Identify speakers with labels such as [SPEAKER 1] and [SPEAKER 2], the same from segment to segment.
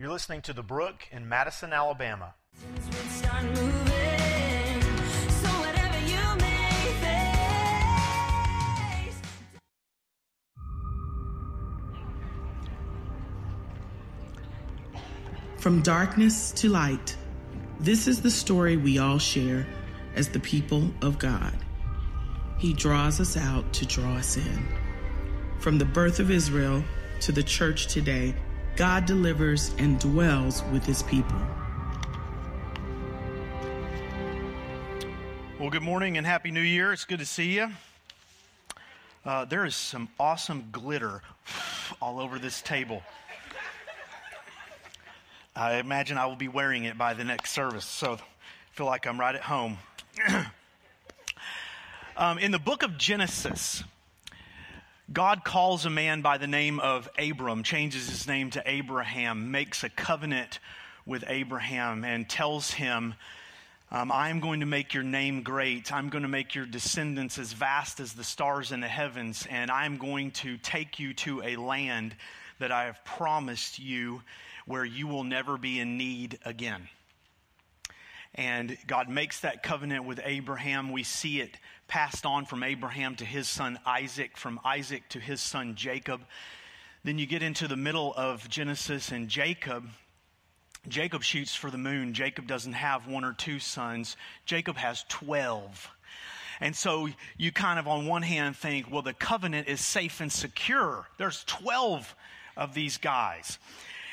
[SPEAKER 1] You're listening to The Brook in Madison, Alabama.
[SPEAKER 2] From darkness to light, this is the story we all share as the people of God. He draws us out to draw us in. From the birth of Israel to the church today, God delivers and dwells with his people.
[SPEAKER 1] Well, good morning and Happy New Year. It's good to see you. Uh, there is some awesome glitter all over this table. I imagine I will be wearing it by the next service, so I feel like I'm right at home. um, in the book of Genesis, God calls a man by the name of Abram, changes his name to Abraham, makes a covenant with Abraham, and tells him, um, I'm going to make your name great. I'm going to make your descendants as vast as the stars in the heavens, and I'm going to take you to a land that I have promised you where you will never be in need again. And God makes that covenant with Abraham. We see it passed on from Abraham to his son Isaac, from Isaac to his son Jacob. Then you get into the middle of Genesis and Jacob. Jacob shoots for the moon. Jacob doesn't have one or two sons. Jacob has 12. And so you kind of, on one hand, think, well, the covenant is safe and secure. There's 12 of these guys.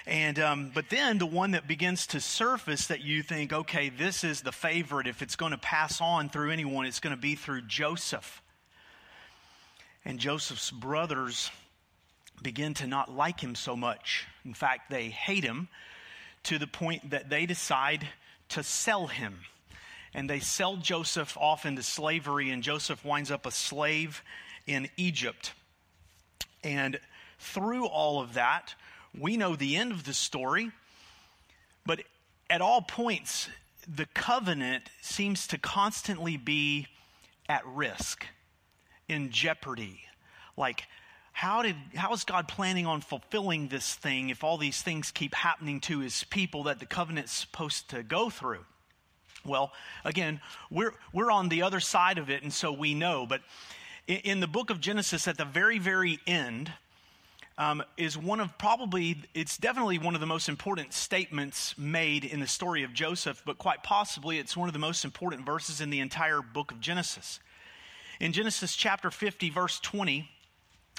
[SPEAKER 1] And, um, but then the one that begins to surface that you think, okay, this is the favorite. If it's going to pass on through anyone, it's going to be through Joseph. And Joseph's brothers begin to not like him so much. In fact, they hate him to the point that they decide to sell him. And they sell Joseph off into slavery, and Joseph winds up a slave in Egypt. And through all of that, we know the end of the story, but at all points, the covenant seems to constantly be at risk, in jeopardy. Like, how did how is God planning on fulfilling this thing if all these things keep happening to his people that the covenant's supposed to go through? Well, again, we're we're on the other side of it, and so we know. But in, the book of Genesis, at the very, very end, um, is one of probably, it's definitely one of the most important statements made in the story of Joseph, but quite possibly it's one of the most important verses in the entire book of Genesis. In Genesis chapter 50, verse 20,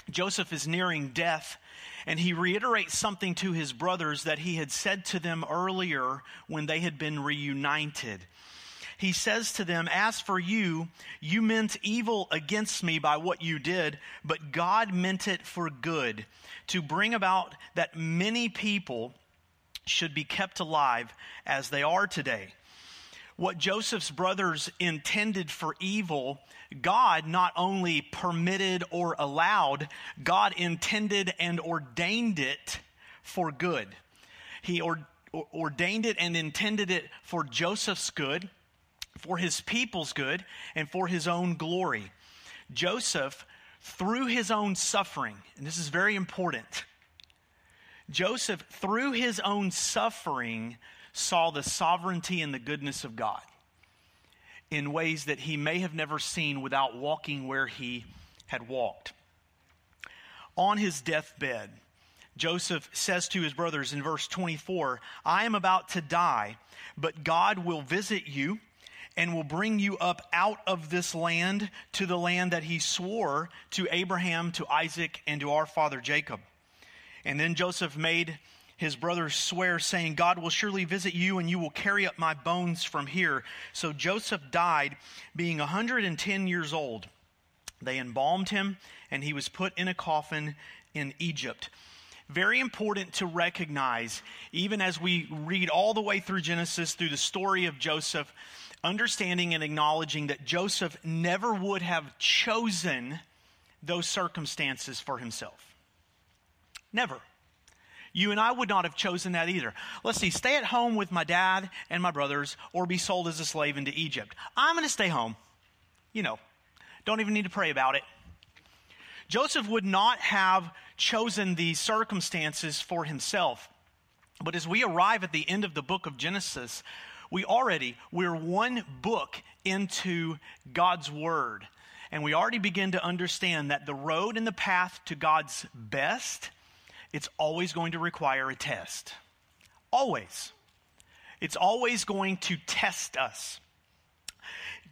[SPEAKER 1] Joseph is nearing death, and he reiterates something to his brothers that he had said to them earlier when they had been reunited he says to them, As for you, you meant evil against me by what you did, but God meant it for good, to bring about that many people should be kept alive as they are today. What Joseph's brothers intended for evil, God not only permitted or allowed, God intended and ordained it for good. He ordained it and intended it for Joseph's good for his people's good and for his own glory. Joseph, through his own suffering, and this is very important, Joseph, through his own suffering, saw the sovereignty and the goodness of God in ways that he may have never seen without walking where he had walked. On his deathbed, Joseph says to his brothers in verse 24, I am about to die, but God will visit you and will bring you up out of this land to the land that he swore to Abraham, to Isaac, and to our father Jacob. And then Joseph made his brothers swear, saying, God will surely visit you, and you will carry up my bones from here. So Joseph died, being 110 years old. They embalmed him, and he was put in a coffin in Egypt. Very important to recognize, even as we read all the way through Genesis, through the story of Joseph, understanding and acknowledging that Joseph never would have chosen those circumstances for himself. Never. You and I would not have chosen that either. Let's see, stay at home with my dad and my brothers or be sold as a slave into Egypt. I'm going to stay home. You know, don't even need to pray about it. Joseph would not have chosen these circumstances for himself. But as we arrive at the end of the book of Genesis, we already, we're one book into God's Word. And we already begin to understand that the road and the path to God's best, it's always going to require a test. Always. It's always going to test us.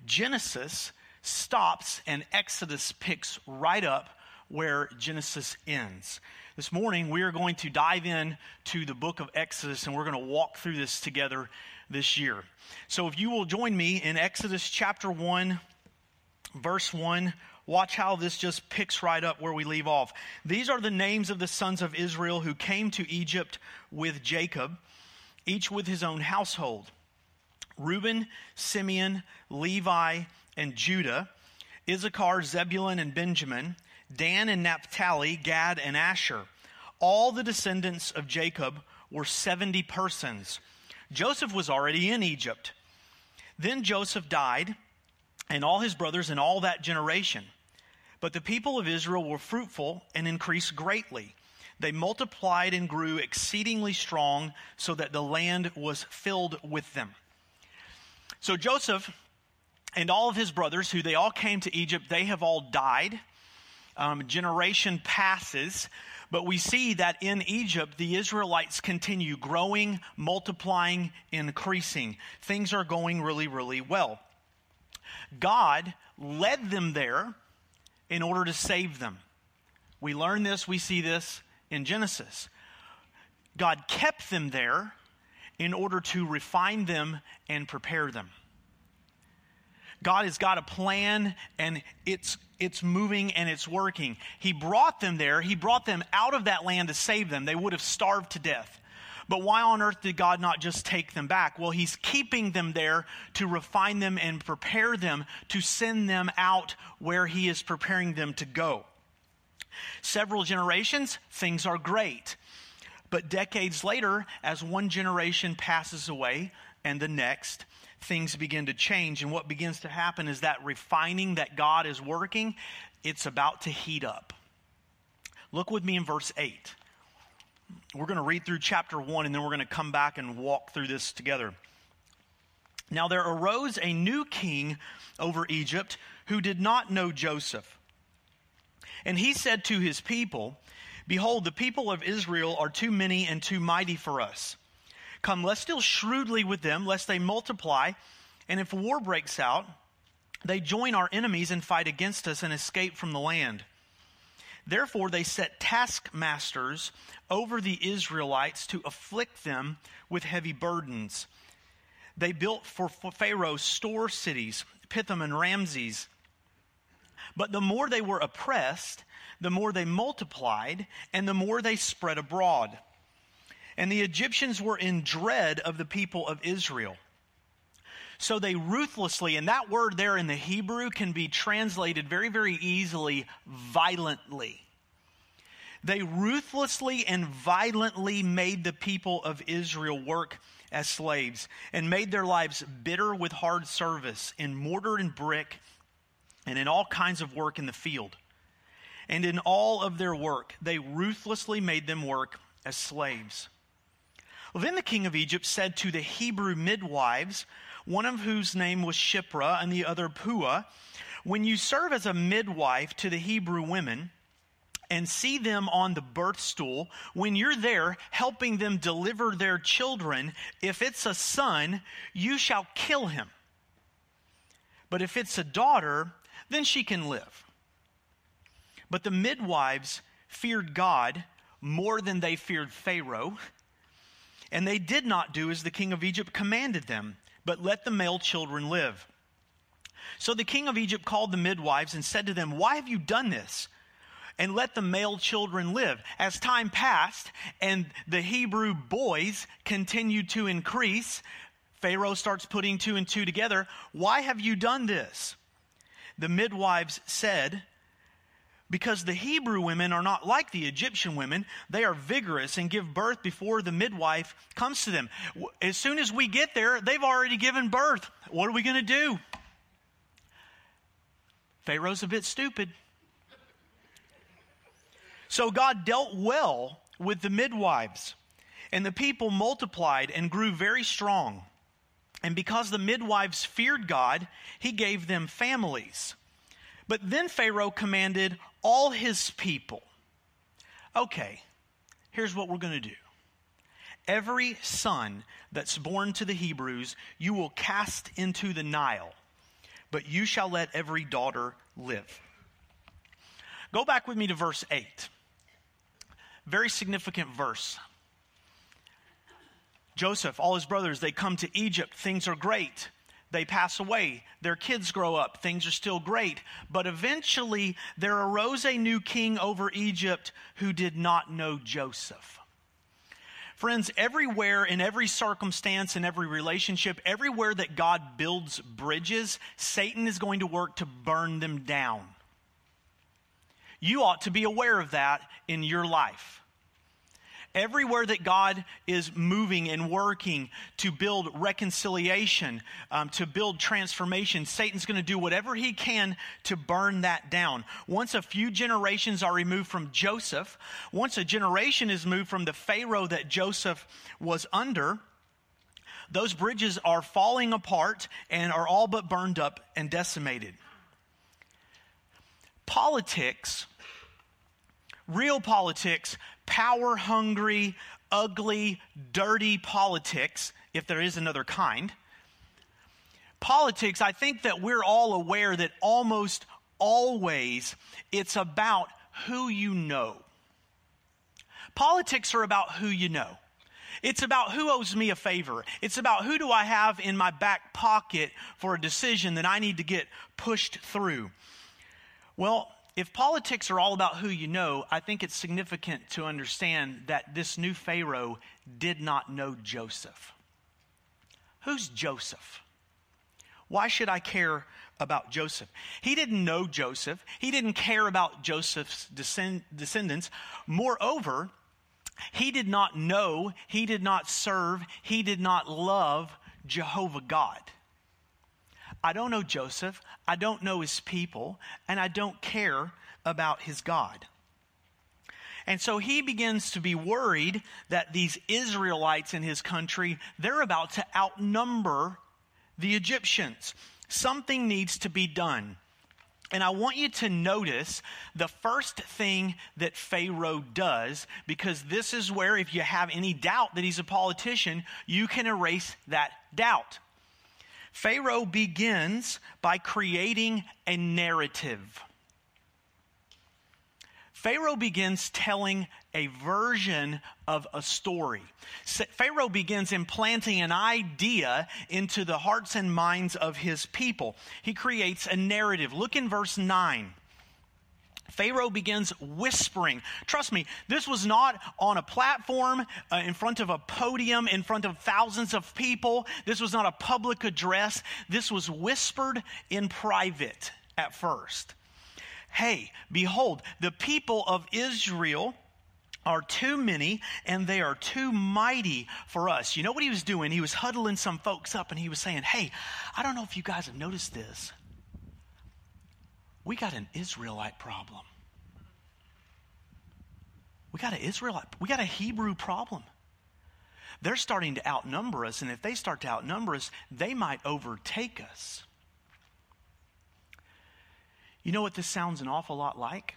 [SPEAKER 1] Genesis stops and Exodus picks right up where Genesis ends. This morning, we are going to dive in to the book of Exodus and we're going to walk through this together this year. So, if you will join me in Exodus chapter 1, verse 1, watch how this just picks right up where we leave off. These are the names of the sons of Israel who came to Egypt with Jacob, each with his own household Reuben, Simeon, Levi, and Judah, Issachar, Zebulun, and Benjamin. Dan and Naphtali, Gad and Asher. All the descendants of Jacob were 70 persons. Joseph was already in Egypt. Then Joseph died, and all his brothers and all that generation. But the people of Israel were fruitful and increased greatly. They multiplied and grew exceedingly strong, so that the land was filled with them. So Joseph and all of his brothers, who they all came to Egypt, they have all died um, generation passes. But we see that in Egypt, the Israelites continue growing, multiplying, increasing. Things are going really, really well. God led them there in order to save them. We learn this, we see this in Genesis. God kept them there in order to refine them and prepare them. God has got a plan and it's it's moving and it's working. He brought them there. He brought them out of that land to save them. They would have starved to death. But why on earth did God not just take them back? Well, He's keeping them there to refine them and prepare them to send them out where He is preparing them to go. Several generations, things are great. But decades later, as one generation passes away and the next, things begin to change. And what begins to happen is that refining that God is working, it's about to heat up. Look with me in verse 8. We're going to read through chapter 1 and then we're going to come back and walk through this together. Now there arose a new king over Egypt who did not know Joseph. And he said to his people, Behold, the people of Israel are too many and too mighty for us. Come, let's deal shrewdly with them, lest they multiply. And if war breaks out, they join our enemies and fight against us and escape from the land. Therefore, they set taskmasters over the Israelites to afflict them with heavy burdens. They built for Pharaoh store cities, Pithom and Ramses. But the more they were oppressed, the more they multiplied, and the more they spread abroad. And the Egyptians were in dread of the people of Israel. So they ruthlessly, and that word there in the Hebrew can be translated very, very easily violently. They ruthlessly and violently made the people of Israel work as slaves and made their lives bitter with hard service in mortar and brick and in all kinds of work in the field. And in all of their work, they ruthlessly made them work as slaves. Well, then the king of Egypt said to the Hebrew midwives, one of whose name was Shiphrah and the other Puah, When you serve as a midwife to the Hebrew women, and see them on the birth stool, when you're there helping them deliver their children, if it's a son, you shall kill him. But if it's a daughter, then she can live. But the midwives feared God more than they feared Pharaoh and they did not do as the king of Egypt commanded them, but let the male children live. So the king of Egypt called the midwives and said to them, Why have you done this? And let the male children live. As time passed and the Hebrew boys continued to increase, Pharaoh starts putting two and two together. Why have you done this? The midwives said, because the Hebrew women are not like the Egyptian women. They are vigorous and give birth before the midwife comes to them. As soon as we get there, they've already given birth. What are we going to do? Pharaoh's a bit stupid. So God dealt well with the midwives. And the people multiplied and grew very strong. And because the midwives feared God, he gave them families. But then Pharaoh commanded all his people okay, here's what we're going to do. Every son that's born to the Hebrews, you will cast into the Nile, but you shall let every daughter live. Go back with me to verse 8. Very significant verse. Joseph, all his brothers, they come to Egypt. Things are great. They pass away. Their kids grow up. Things are still great. But eventually, there arose a new king over Egypt who did not know Joseph. Friends, everywhere, in every circumstance, in every relationship, everywhere that God builds bridges, Satan is going to work to burn them down. You ought to be aware of that in your life. Everywhere that God is moving and working to build reconciliation, um, to build transformation, Satan's going to do whatever he can to burn that down. Once a few generations are removed from Joseph, once a generation is moved from the Pharaoh that Joseph was under, those bridges are falling apart and are all but burned up and decimated. Politics, real politics, power hungry, ugly, dirty politics, if there is another kind. Politics, I think that we're all aware that almost always it's about who you know. Politics are about who you know. It's about who owes me a favor. It's about who do I have in my back pocket for a decision that I need to get pushed through. Well, if politics are all about who you know, I think it's significant to understand that this new Pharaoh did not know Joseph. Who's Joseph? Why should I care about Joseph? He didn't know Joseph. He didn't care about Joseph's descend- descendants. Moreover, he did not know, he did not serve, he did not love Jehovah God. I don't know Joseph, I don't know his people, and I don't care about his God. And so he begins to be worried that these Israelites in his country, they're about to outnumber the Egyptians. Something needs to be done. And I want you to notice the first thing that Pharaoh does, because this is where, if you have any doubt that he's a politician, you can erase that doubt. Pharaoh begins by creating a narrative. Pharaoh begins telling a version of a story. Pharaoh begins implanting an idea into the hearts and minds of his people. He creates a narrative. Look in verse 9. Pharaoh begins whispering. Trust me, this was not on a platform uh, in front of a podium in front of thousands of people. This was not a public address. This was whispered in private at first. Hey, behold, the people of Israel are too many and they are too mighty for us. You know what he was doing? He was huddling some folks up and he was saying, Hey, I don't know if you guys have noticed this we got an Israelite problem. We got an Israelite, we got a Hebrew problem. They're starting to outnumber us, and if they start to outnumber us, they might overtake us. You know what this sounds an awful lot like?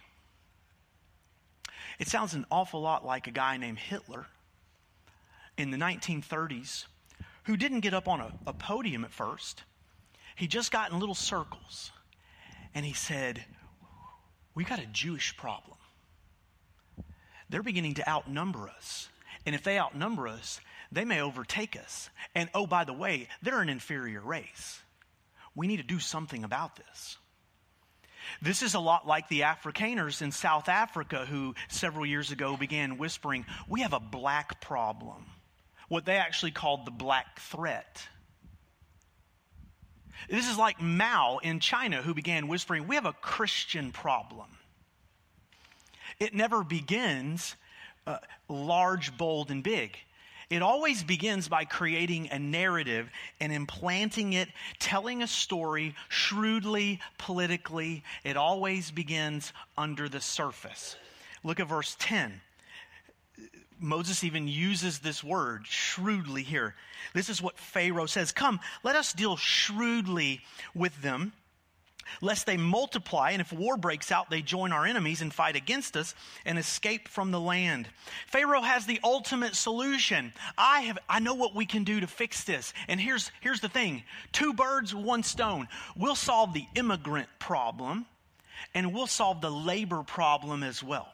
[SPEAKER 1] It sounds an awful lot like a guy named Hitler in the 1930s who didn't get up on a, a podium at first. He just got in little circles and he said, We got a Jewish problem. They're beginning to outnumber us. And if they outnumber us, they may overtake us. And oh, by the way, they're an inferior race. We need to do something about this. This is a lot like the Afrikaners in South Africa who several years ago began whispering, We have a black problem. What they actually called the black threat. This is like Mao in China who began whispering, We have a Christian problem. It never begins uh, large, bold, and big. It always begins by creating a narrative and implanting it, telling a story shrewdly, politically. It always begins under the surface. Look at verse 10. Moses even uses this word shrewdly here. This is what Pharaoh says Come, let us deal shrewdly with them, lest they multiply, and if war breaks out, they join our enemies and fight against us and escape from the land. Pharaoh has the ultimate solution. I have I know what we can do to fix this. And here's here's the thing. Two birds, one stone. We'll solve the immigrant problem and we'll solve the labor problem as well.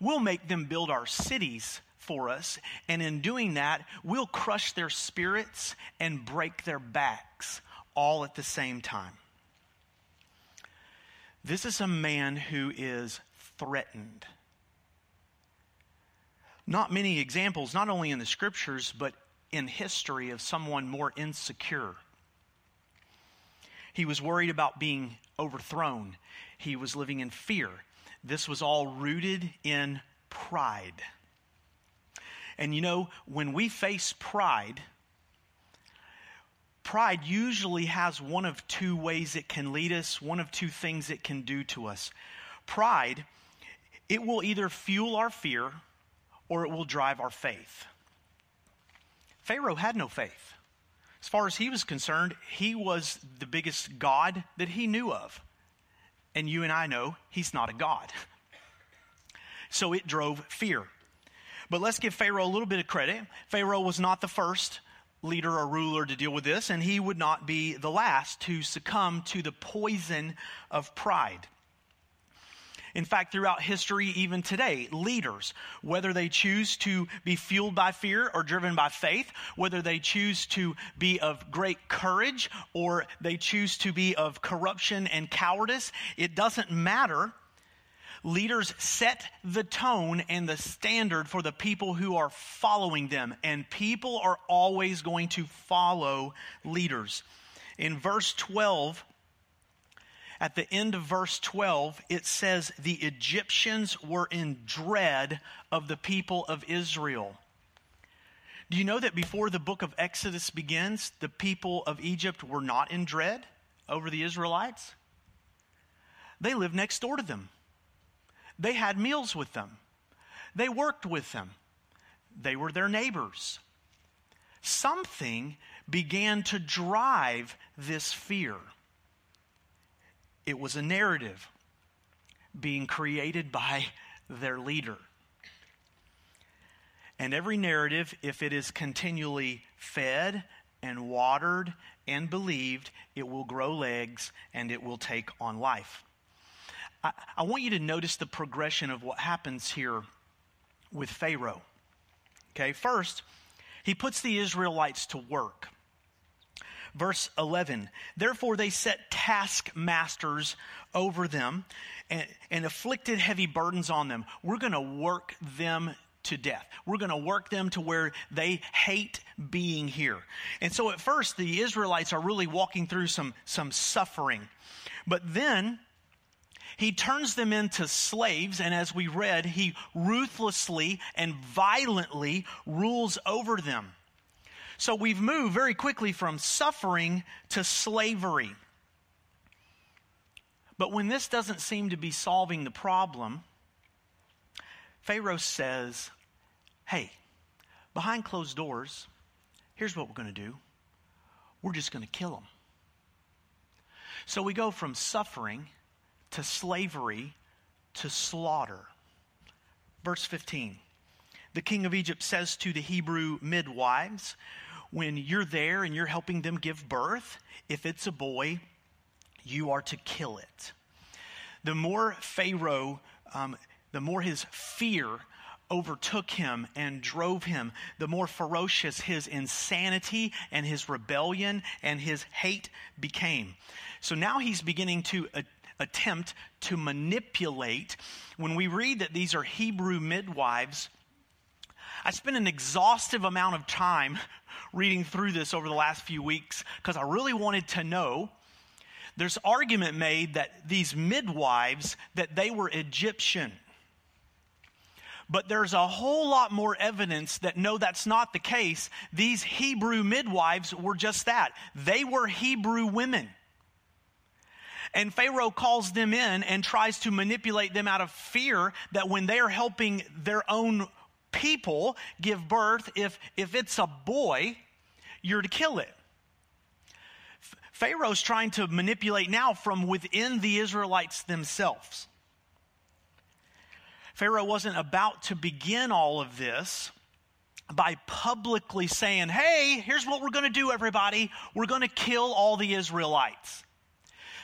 [SPEAKER 1] We'll make them build our cities for us, and in doing that, we'll crush their spirits and break their backs all at the same time. This is a man who is threatened. Not many examples, not only in the scriptures, but in history, of someone more insecure. He was worried about being overthrown, he was living in fear. This was all rooted in pride. And you know, when we face pride, pride usually has one of two ways it can lead us, one of two things it can do to us. Pride, it will either fuel our fear or it will drive our faith. Pharaoh had no faith. As far as he was concerned, he was the biggest God that he knew of. And you and I know he's not a God. So it drove fear. But let's give Pharaoh a little bit of credit. Pharaoh was not the first leader or ruler to deal with this, and he would not be the last to succumb to the poison of pride. In fact, throughout history, even today, leaders, whether they choose to be fueled by fear or driven by faith, whether they choose to be of great courage or they choose to be of corruption and cowardice, it doesn't matter. Leaders set the tone and the standard for the people who are following them, and people are always going to follow leaders. In verse 12, at the end of verse 12, it says, The Egyptians were in dread of the people of Israel. Do you know that before the book of Exodus begins, the people of Egypt were not in dread over the Israelites? They lived next door to them. They had meals with them. They worked with them. They were their neighbors. Something began to drive this fear. It was a narrative being created by their leader. And every narrative, if it is continually fed and watered and believed, it will grow legs and it will take on life. I, I, want you to notice the progression of what happens here with Pharaoh. Okay, first, he puts the Israelites to work. Verse 11 Therefore they set taskmasters over them and, and afflicted heavy burdens on them. We're going to work them to death. We're going to work them to where they hate being here. And so at first, the Israelites are really walking through some, some suffering. But then, he turns them into slaves, and as we read, he ruthlessly and violently rules over them. So we've moved very quickly from suffering to slavery. But when this doesn't seem to be solving the problem, Pharaoh says, Hey, behind closed doors, here's what we're going to do we're just going to kill them. So we go from suffering to slavery to slaughter. Verse 15 The king of Egypt says to the Hebrew midwives, when you're there and you're helping them give birth, if it's a boy, you are to kill it. The more Pharaoh, um, the more his fear overtook him and drove him, the more ferocious his insanity and his rebellion and his hate became. So now he's beginning to attempt to manipulate. When we read that these are Hebrew midwives, I spent an exhaustive amount of time reading through this over the last few weeks because I really wanted to know. There's argument made that these midwives that they were Egyptian. But there's a whole lot more evidence that no, that's not the case. These Hebrew midwives were just that. They were Hebrew women. And Pharaoh calls them in and tries to manipulate them out of fear that when they are helping their own people give birth, if, if it's a boy, you're to kill it. Pharaoh's trying to manipulate now from within the Israelites themselves. Pharaoh wasn't about to begin all of this by publicly saying, Hey, here's what we're going to do, everybody. We're going to kill all the Israelites.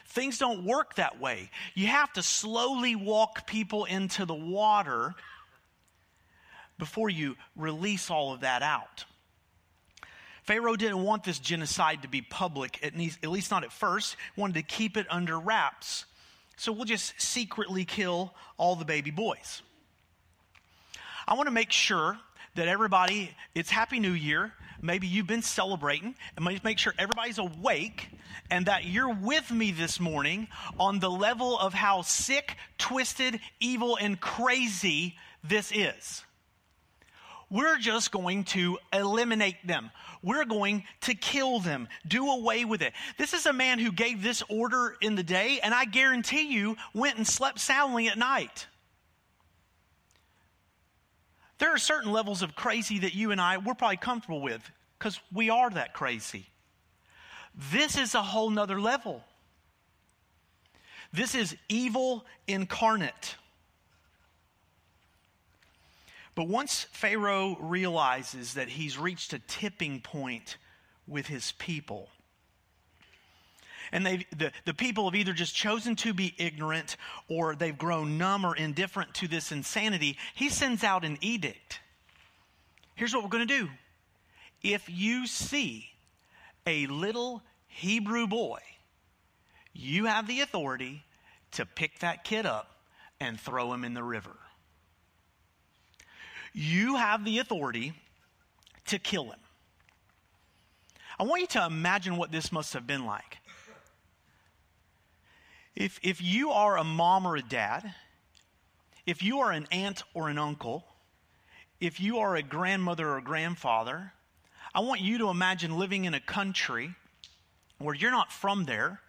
[SPEAKER 1] Things don't work that way. You have to slowly walk people into the water before you release all of that out. Pharaoh didn't want this genocide to be public, at least, not at first. He wanted to keep it under wraps. So we'll just secretly kill all the baby boys. I want to make sure that everybody, it's Happy New Year. Maybe you've been celebrating, and make sure everybody's awake and that you're with me this morning on the level of how sick, twisted, evil, and crazy this is. We're just going to eliminate them. We're going to kill them, do away with it. This is a man who gave this order in the day, and I guarantee you went and slept soundly at night. There are certain levels of crazy that you and I, we're probably comfortable with because we are that crazy. This is a whole nother level. This is evil incarnate. But once Pharaoh realizes that he's reached a tipping point with his people, and the, the people have either just chosen to be ignorant or they've grown numb or indifferent to this insanity, he sends out an edict. Here's what we're going to do. If you see a little Hebrew boy, you have the authority to pick that kid up and throw him in the river you have the authority to kill him. I want you to imagine what this must have been like. If, if you are a mom or a dad, if you are an aunt or an uncle, if you are a grandmother or grandfather, I want you to imagine living in a country where you're not from there,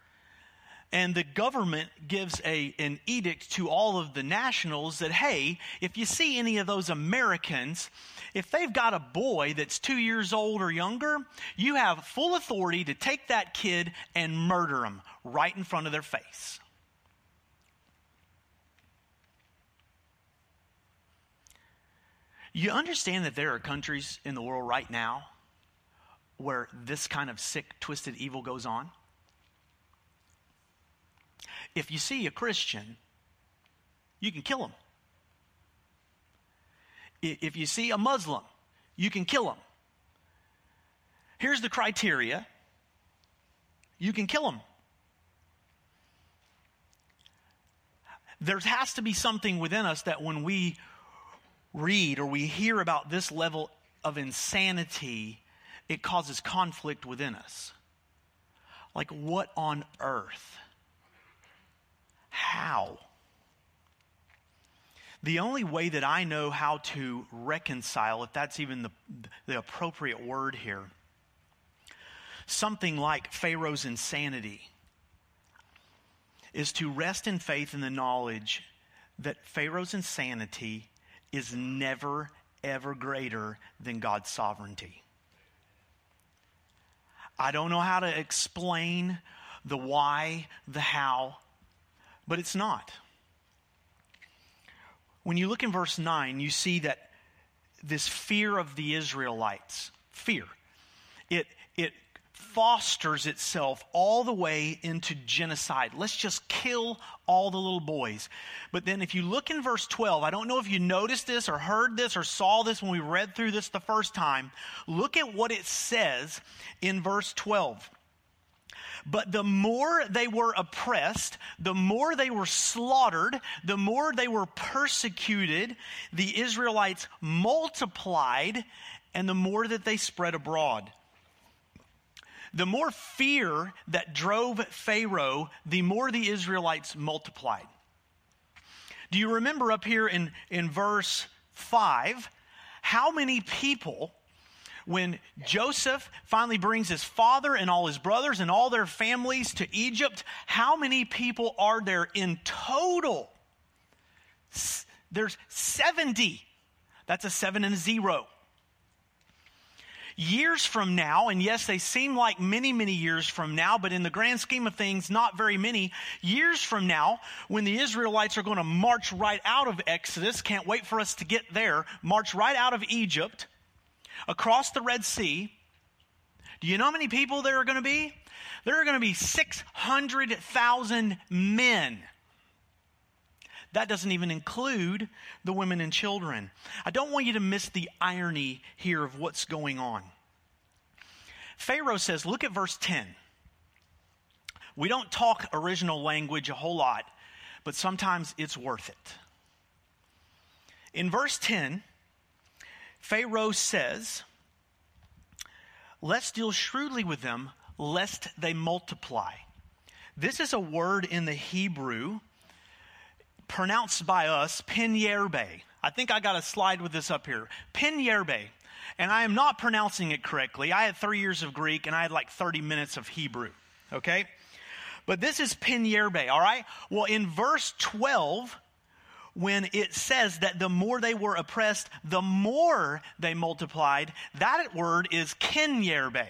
[SPEAKER 1] and the government gives a, an edict to all of the nationals that, hey, if you see any of those Americans, if they've got a boy that's two years old or younger, you have full authority to take that kid and murder him right in front of their face. You understand that there are countries in the world right now where this kind of sick, twisted evil goes on? If you see a Christian, you can kill him. If you see a Muslim, you can kill him. Here's the criteria you can kill him. There has to be something within us that when we read or we hear about this level of insanity, it causes conflict within us. Like, what on earth? How? The only way that I know how to reconcile, if that's even the, the appropriate word here, something like Pharaoh's insanity, is to rest in faith in the knowledge that Pharaoh's insanity is never, ever greater than God's sovereignty. I don't know how to explain the why, the how, but it's not. When you look in verse 9, you see that this fear of the Israelites, fear, it, it fosters itself all the way into genocide. Let's just kill all the little boys. But then, if you look in verse 12, I don't know if you noticed this or heard this or saw this when we read through this the first time. Look at what it says in verse 12. But the more they were oppressed, the more they were slaughtered, the more they were persecuted, the Israelites multiplied, and the more that they spread abroad. The more fear that drove Pharaoh, the more the Israelites multiplied. Do you remember up here in, in verse 5 how many people when Joseph finally brings his father and all his brothers and all their families to Egypt, how many people are there in total? There's 70. That's a seven and a zero. Years from now, and yes, they seem like many, many years from now, but in the grand scheme of things, not very many. Years from now, when the Israelites are going to march right out of Exodus, can't wait for us to get there, march right out of Egypt, across the Red Sea. Do you know how many people there are going to be? There are going to be 600,000 men. That doesn't even include the women and children. I don't want you to miss the irony here of what's going on. Pharaoh says, look at verse 10. We don't talk original language a whole lot, but sometimes it's worth it. In verse 10, Pharaoh says, Let's deal shrewdly with them, lest they multiply. This is a word in the Hebrew pronounced by us Penyerbe. I think I got a slide with this up here. Penyerbe. And I am not pronouncing it correctly. I had three years of Greek and I had like 30 minutes of Hebrew. Okay? But this is Penyerbe, all right? Well, in verse 12, when it says that the more they were oppressed, the more they multiplied, that word is Kenyerbe.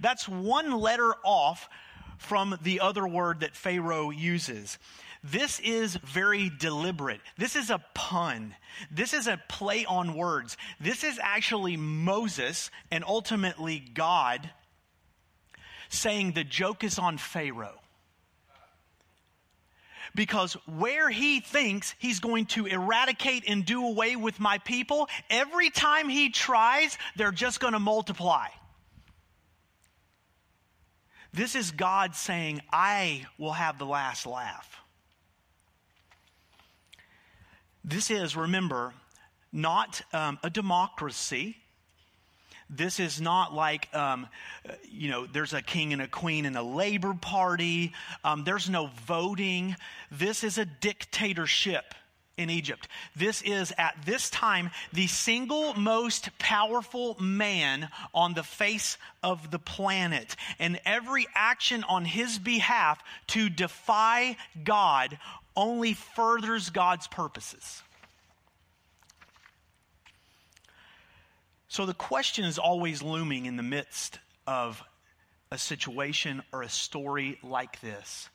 [SPEAKER 1] That's one letter off from the other word that Pharaoh uses. This is very deliberate. This is a pun. This is a play on words. This is actually Moses and ultimately God saying the joke is on Pharaoh. Because where he thinks he's going to eradicate and do away with my people, every time he tries, they're just going to multiply. This is God saying, I will have the last laugh. This is, remember, not um, a democracy. This is not like, um, you know, there's a king and a queen and a labor party. Um, there's no voting. This is a dictatorship in Egypt. This is at this time the single most powerful man on the face of the planet. And every action on his behalf to defy God only furthers God's purposes. So the question is always looming in the midst of a situation or a story like this.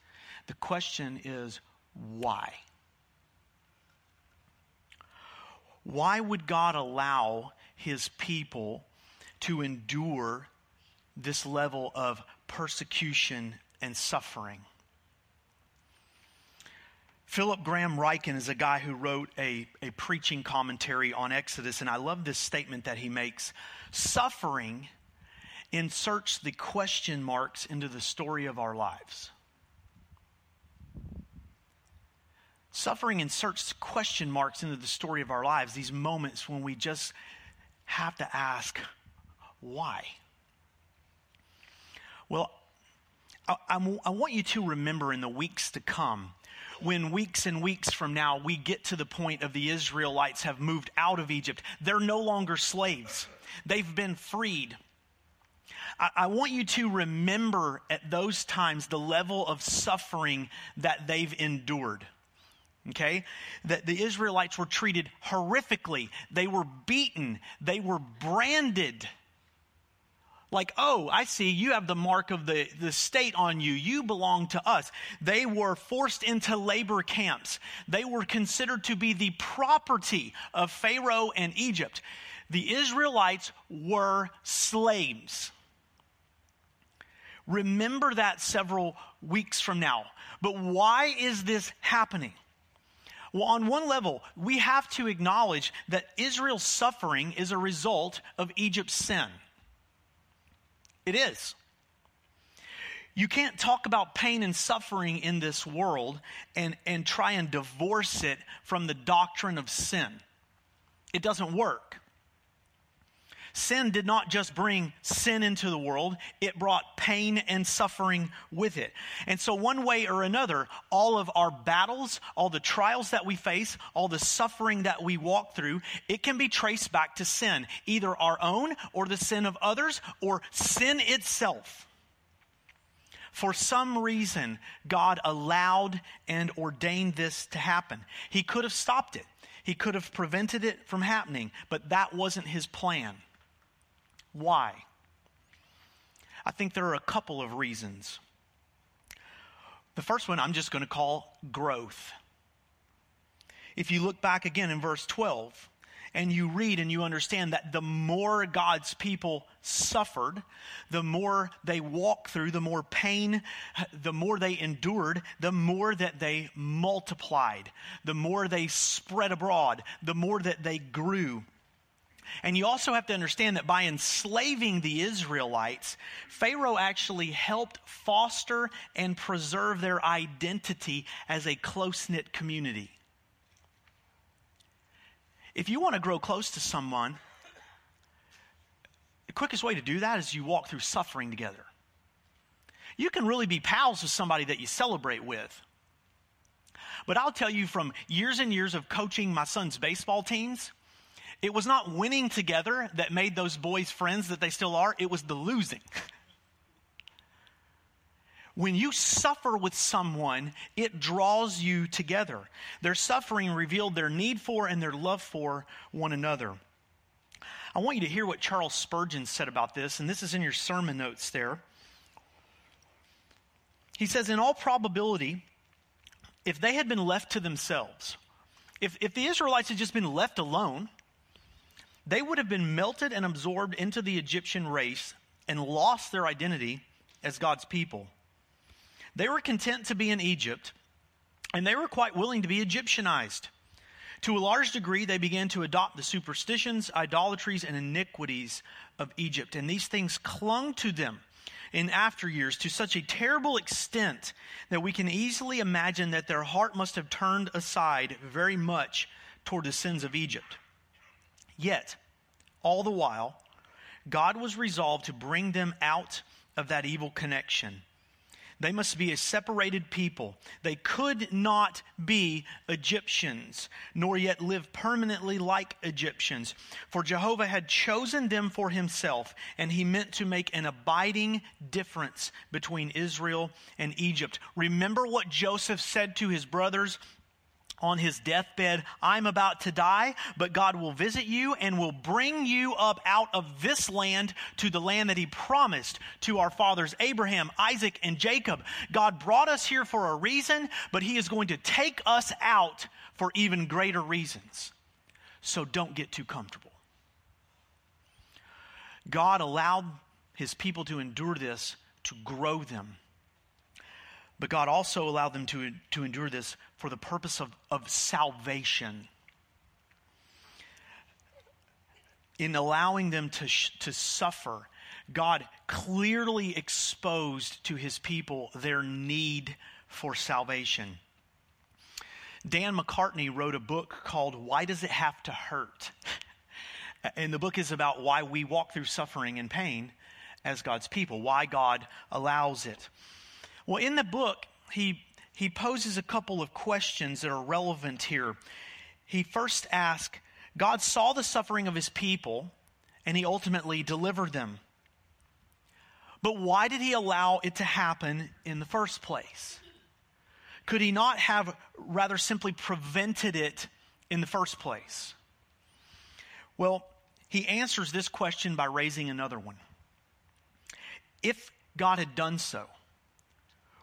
[SPEAKER 1] The question is why? Why would God allow his people to endure this level of persecution and suffering? Philip Graham Ryken is a guy who wrote a, a preaching commentary on Exodus, and I love this statement that he makes. Suffering inserts the question marks into the story of our lives. Suffering inserts question marks into the story of our lives, these moments when we just have to ask, why? Well, I, I, I want you to remember in the weeks to come when weeks and weeks from now we get to the point of the Israelites have moved out of Egypt. They're no longer slaves, they've been freed. I, want you to remember at those times the level of suffering that they've endured okay? That the Israelites were treated horrifically. They were beaten. They were branded like, oh, I see you have the mark of the, the state on you. You belong to us. They were forced into labor camps. They were considered to be the property of Pharaoh and Egypt. The Israelites were slaves. Remember that several weeks from now. But why is this happening? Well, on one level, we have to acknowledge that Israel's suffering is a result of Egypt's sin. It is. You can't talk about pain and suffering in this world and, and try and divorce it from the doctrine of sin. It doesn't work. Sin did not just bring sin into the world, it brought pain and suffering with it. And so, one way or another, all of our battles, all the trials that we face, all the suffering that we walk through, it can be traced back to sin, either our own or the sin of others or sin itself. For some reason, God allowed and ordained this to happen. He could have stopped it. He could have prevented it from happening, but that wasn't his plan. Why? I think there are a couple of reasons. The first one I'm just going to call growth. If you look back again in verse 12, and you read and you understand that the more God's people suffered, the more they walked through, the more pain, the more they endured, the more that they multiplied, the more they spread abroad, the more that they grew. And you also have to understand that by enslaving the Israelites, Pharaoh actually helped foster and preserve their identity as a close knit community. If you want to grow close to someone, the quickest way to do that is you walk through suffering together. You can really be pals with somebody that you celebrate with. But I'll tell you from years and years of coaching my son's baseball teams, it was not winning together that made those boys friends that they still are, it was the losing. When you suffer with someone, it draws you together. Their suffering revealed their need for and their love for one another. I want you to hear what Charles Spurgeon said about this, and this is in your sermon notes there. He says, In all probability, if they had been left to themselves, if, if the Israelites had just been left alone, they would have been melted and absorbed into the Egyptian race and lost their identity as God's people. They were content to be in Egypt, and they were quite willing to be Egyptianized. To a large degree, they began to adopt the superstitions, idolatries, and iniquities of Egypt, and these things clung to them in after years to such a terrible extent that we can easily imagine that their heart must have turned aside very much toward the sins of Egypt. Yet, all the while, God was resolved to bring them out of that evil connection they must be a separated people. They could not be Egyptians, nor yet live permanently like Egyptians. For Jehovah had chosen them for himself, and he meant to make an abiding difference between Israel and Egypt. Remember what Joseph said to his brothers on his deathbed, I'm about to die, but God will visit you and will bring you up out of this land to the land that he promised to our fathers, Abraham, Isaac, and Jacob. God brought us here for a reason, but he is going to take us out for even greater reasons. So don't get too comfortable. God allowed his people to endure this to grow them but God also allowed them to, to endure this for the purpose of, of salvation. In allowing them to, to suffer, God clearly exposed to his people their need for salvation. Dan McCartney wrote a book called Why Does It Have to Hurt? And the book is about why we walk through suffering and pain as God's people, why God allows it. Well, in the book, he, he poses a couple of questions that are relevant here. He first asks God saw the suffering of his people, and he ultimately delivered them. But why did he allow it to happen in the first place? Could he not have rather simply prevented it in the first place? Well, he answers this question by raising another one. If God had done so,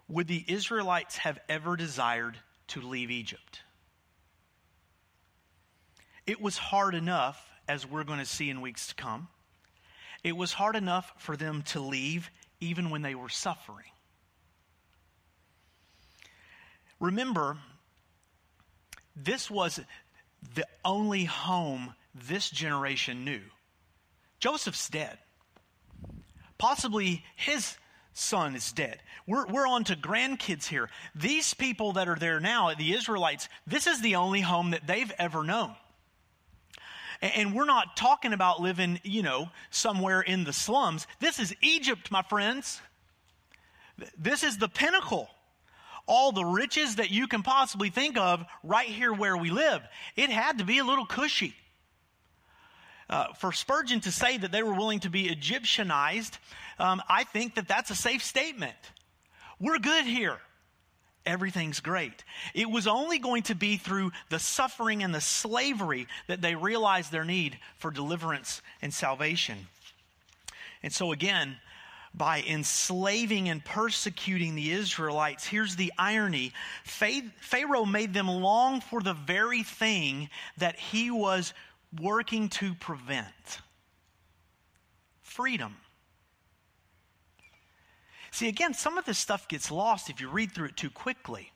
[SPEAKER 1] would the Israelites have ever desired to leave Egypt? It was hard enough, as we're going to see in weeks to come, it was hard enough for them to leave even when they were suffering. Remember, this was the only home this generation knew. Joseph's dead. Possibly his son is dead. We're, we're on to grandkids here. These people that are there now, the Israelites, this is the only home that they've ever known. And, and we're not talking about living, you know, somewhere in the slums. This is Egypt, my friends. This is the pinnacle. All the riches that you can possibly think of right here where we live. It had to be a little cushy. Uh, for Spurgeon to say that they were willing to be Egyptianized, um, I think that that's a safe statement. We're good here. everything's great. It was only going to be through the suffering and the slavery that they realized their need for deliverance and salvation. And so, again, by enslaving and persecuting the Israelites, here's the irony Pharaoh made them long for the very thing that he was working to prevent freedom. See, again, some of this stuff gets lost if you read through it too quickly.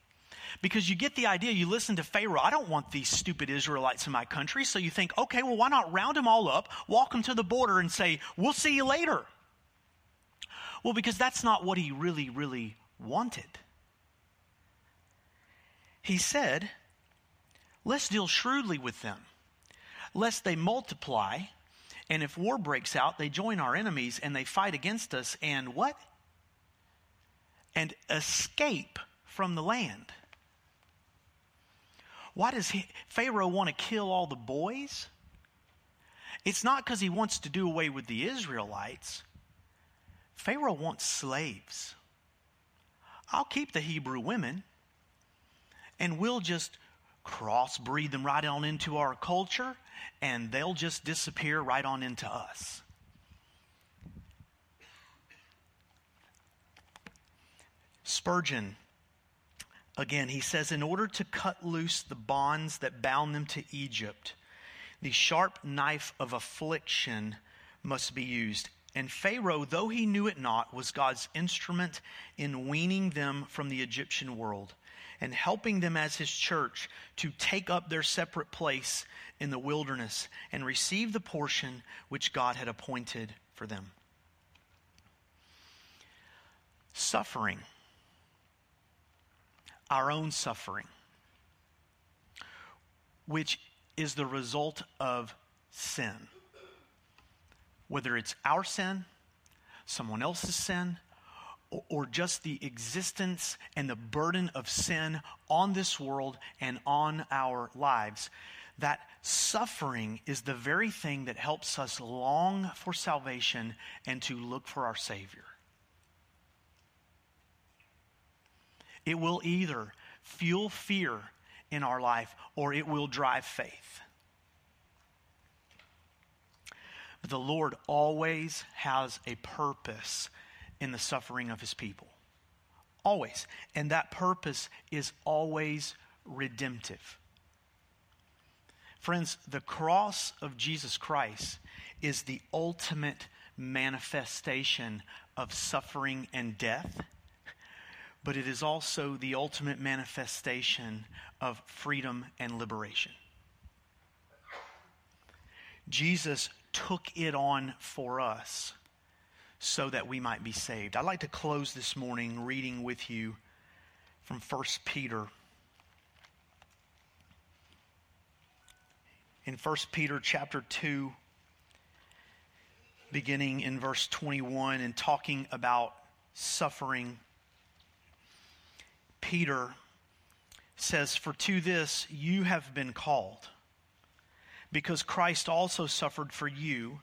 [SPEAKER 1] Because you get the idea, you listen to Pharaoh, I don't want these stupid Israelites in my country. So you think, okay, well, why not round them all up, walk them to the border, and say, we'll see you later? Well, because that's not what he really, really wanted. He said, let's deal shrewdly with them, lest they multiply. And if war breaks out, they join our enemies and they fight against us. And what? and escape from the land. Why does Pharaoh want to kill all the boys? It's not because he wants to do away with the Israelites. Pharaoh wants slaves. I'll keep the Hebrew women and we'll just crossbreed them right on into our culture and they'll just disappear right on into us. Spurgeon, again, he says, in order to cut loose the bonds that bound them to Egypt, the sharp knife of affliction must be used. And Pharaoh, though he knew it not, was God's instrument in weaning them from the Egyptian world and helping them as his church to take up their separate place in the wilderness and receive the portion which God had appointed for them. Suffering our own suffering, which is the result of sin. Whether it's our sin, someone else's sin, or, just the existence and the burden of sin on this world and on our lives. That suffering is the very thing that helps us long for salvation and to look for our Savior. It will either fuel fear in our life or it will drive faith. But the Lord always has a purpose in the suffering of his people. Always. And that purpose is always redemptive. Friends, the cross of Jesus Christ is the ultimate manifestation of suffering and death but it is also the ultimate manifestation of freedom and liberation. Jesus took it on for us so that we might be saved. I'd like to close this morning reading with you from 1 Peter. In 1 Peter chapter 2, beginning in verse 21 and talking about suffering Peter says, For to this you have been called, because Christ also suffered for you,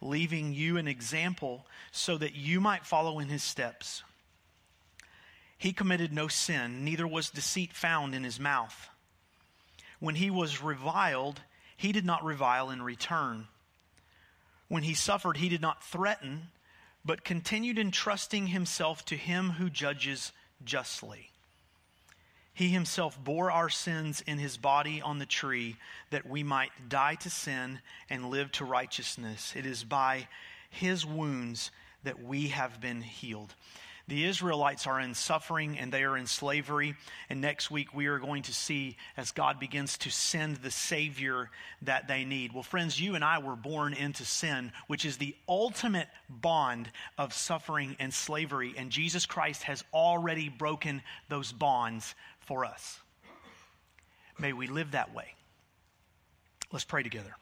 [SPEAKER 1] leaving you an example so that you might follow in his steps. He committed no sin, neither was deceit found in his mouth. When he was reviled, he did not revile in return. When he suffered, he did not threaten, but continued entrusting himself to him who judges justly. He himself bore our sins in his body on the tree that we might die to sin and live to righteousness. It is by his wounds that we have been healed. The Israelites are in suffering and they are in slavery. And next week we are going to see as God begins to send the Savior that they need. Well, friends, you and I were born into sin, which is the ultimate bond of suffering and slavery. And Jesus Christ has already broken those bonds for us. May we live that way. Let's pray together.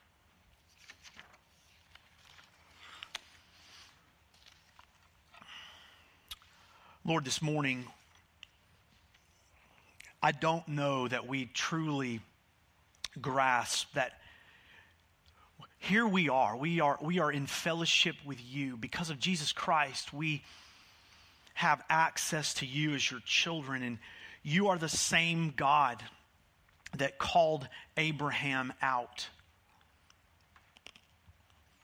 [SPEAKER 1] Lord, this morning, I don't know that we truly grasp that here we are. We are, we are in fellowship with you. Because of Jesus Christ, we have access to you as your children. And you are the same God that called Abraham out.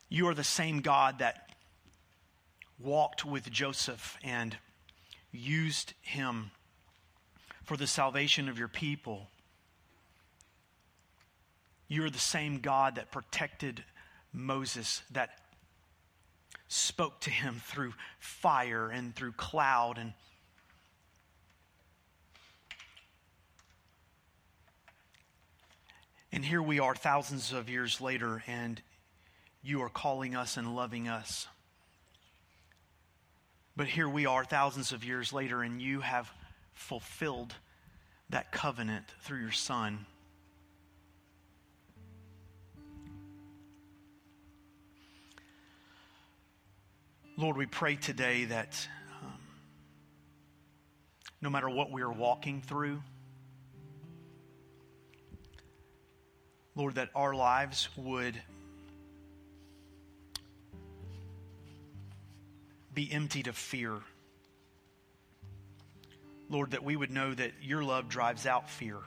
[SPEAKER 1] You are the same God that walked with Joseph and used him for the salvation of your people. You are the same God that protected Moses, that spoke to him through fire and through cloud and And here we are thousands of years later, and you are calling us and loving us. But here we are thousands of years later, and you have fulfilled that covenant through your Son. Lord, we pray today that um, no matter what we are walking through, Lord, that our lives would be emptied of fear. Lord, that we would know that your love drives out fear.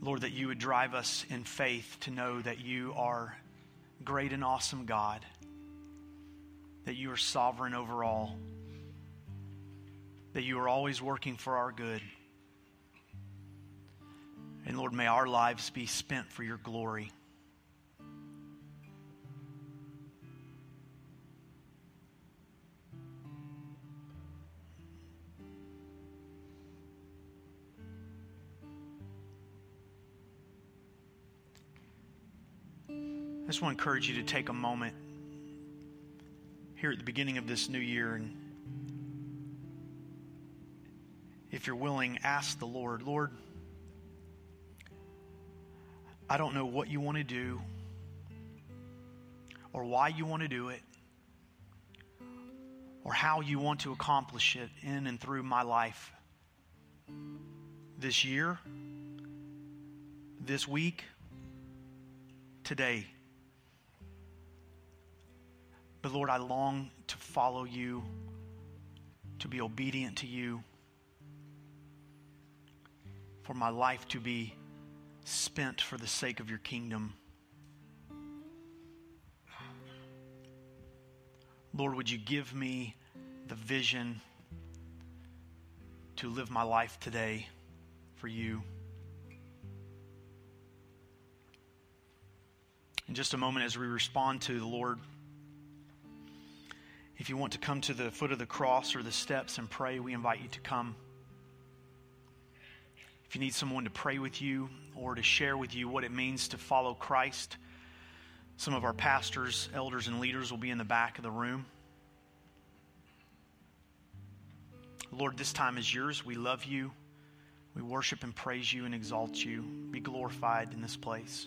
[SPEAKER 1] Lord, that you would drive us in faith to know that you are great and awesome God, that you are sovereign over all, that you are always working for our good. And Lord, may our lives be spent for your glory. Just want to encourage you to take a moment here at the beginning of this new year and if you're willing, ask the Lord, Lord, I don't know what you want to do or why you want to do it or how you want to accomplish it in and through my life this year, this week, today. But Lord, I long to follow you, to be obedient to you, for my life to be spent for the sake of your kingdom. Lord, would you give me the vision to live my life today for you? In just a moment, as we respond to the Lord, if you want to come to the foot of the cross or the steps and pray, we invite you to come. If you need someone to pray with you or to share with you what it means to follow Christ, some of our pastors, elders, and leaders will be in the back of the room. Lord, this time is yours. We love you. We worship and praise you and exalt you. Be glorified in this place.